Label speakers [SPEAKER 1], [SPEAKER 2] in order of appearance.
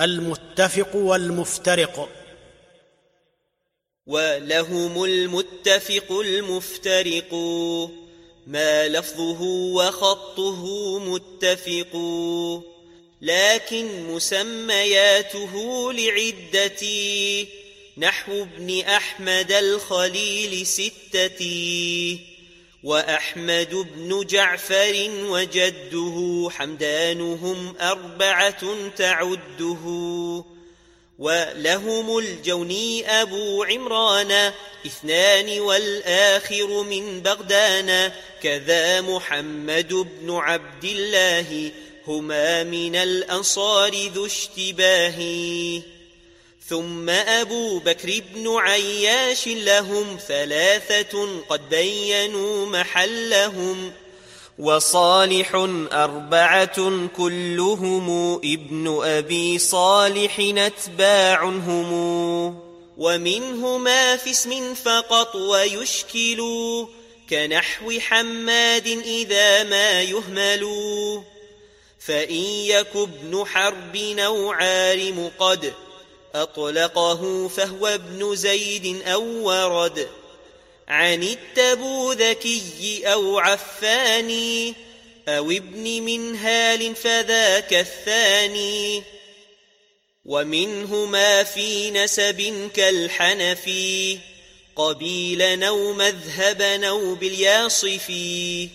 [SPEAKER 1] المتفق والمفترق.
[SPEAKER 2] ولهم المتفق المفترق. ما لفظه وخطه متفق. لكن مسمياته لعدتي نحو ابن أحمد الخليل ستتي وأحمد بن جعفر وجده حمدانهم أربعة تعده ولهم الجوني أبو عمران اثنان والآخر من بغدان كذا محمد بن عبد الله هما من الأنصار ذو اشتباه. ثم أبو بكر بن عياش لهم ثلاثة قد بينوا محلهم وصالح أربعة كلهم ابن أبي صالح أتباع هم ومنهما في اسم فقط ويشكل كنحو حماد إذا ما يهمل فإن يك ابن حرب أو قد أطلقه فهو ابن زيد أو ورد. عن التبوذكي أو عفاني أو ابن منهال فذاك الثاني. ومنهما في نسب كالحنفي. قبيلا أو مذهبا أو بالياصفي.